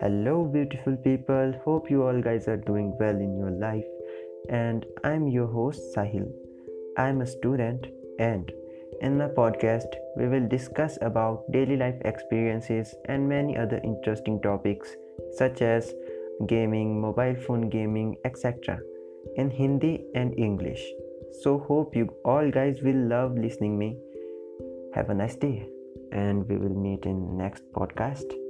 Hello, beautiful people. Hope you all guys are doing well in your life. And I'm your host, Sahil. I'm a student, and in my podcast, we will discuss about daily life experiences and many other interesting topics such as gaming, mobile phone gaming, etc. in Hindi and English. So hope you all guys will love listening me. Have a nice day and we will meet in next podcast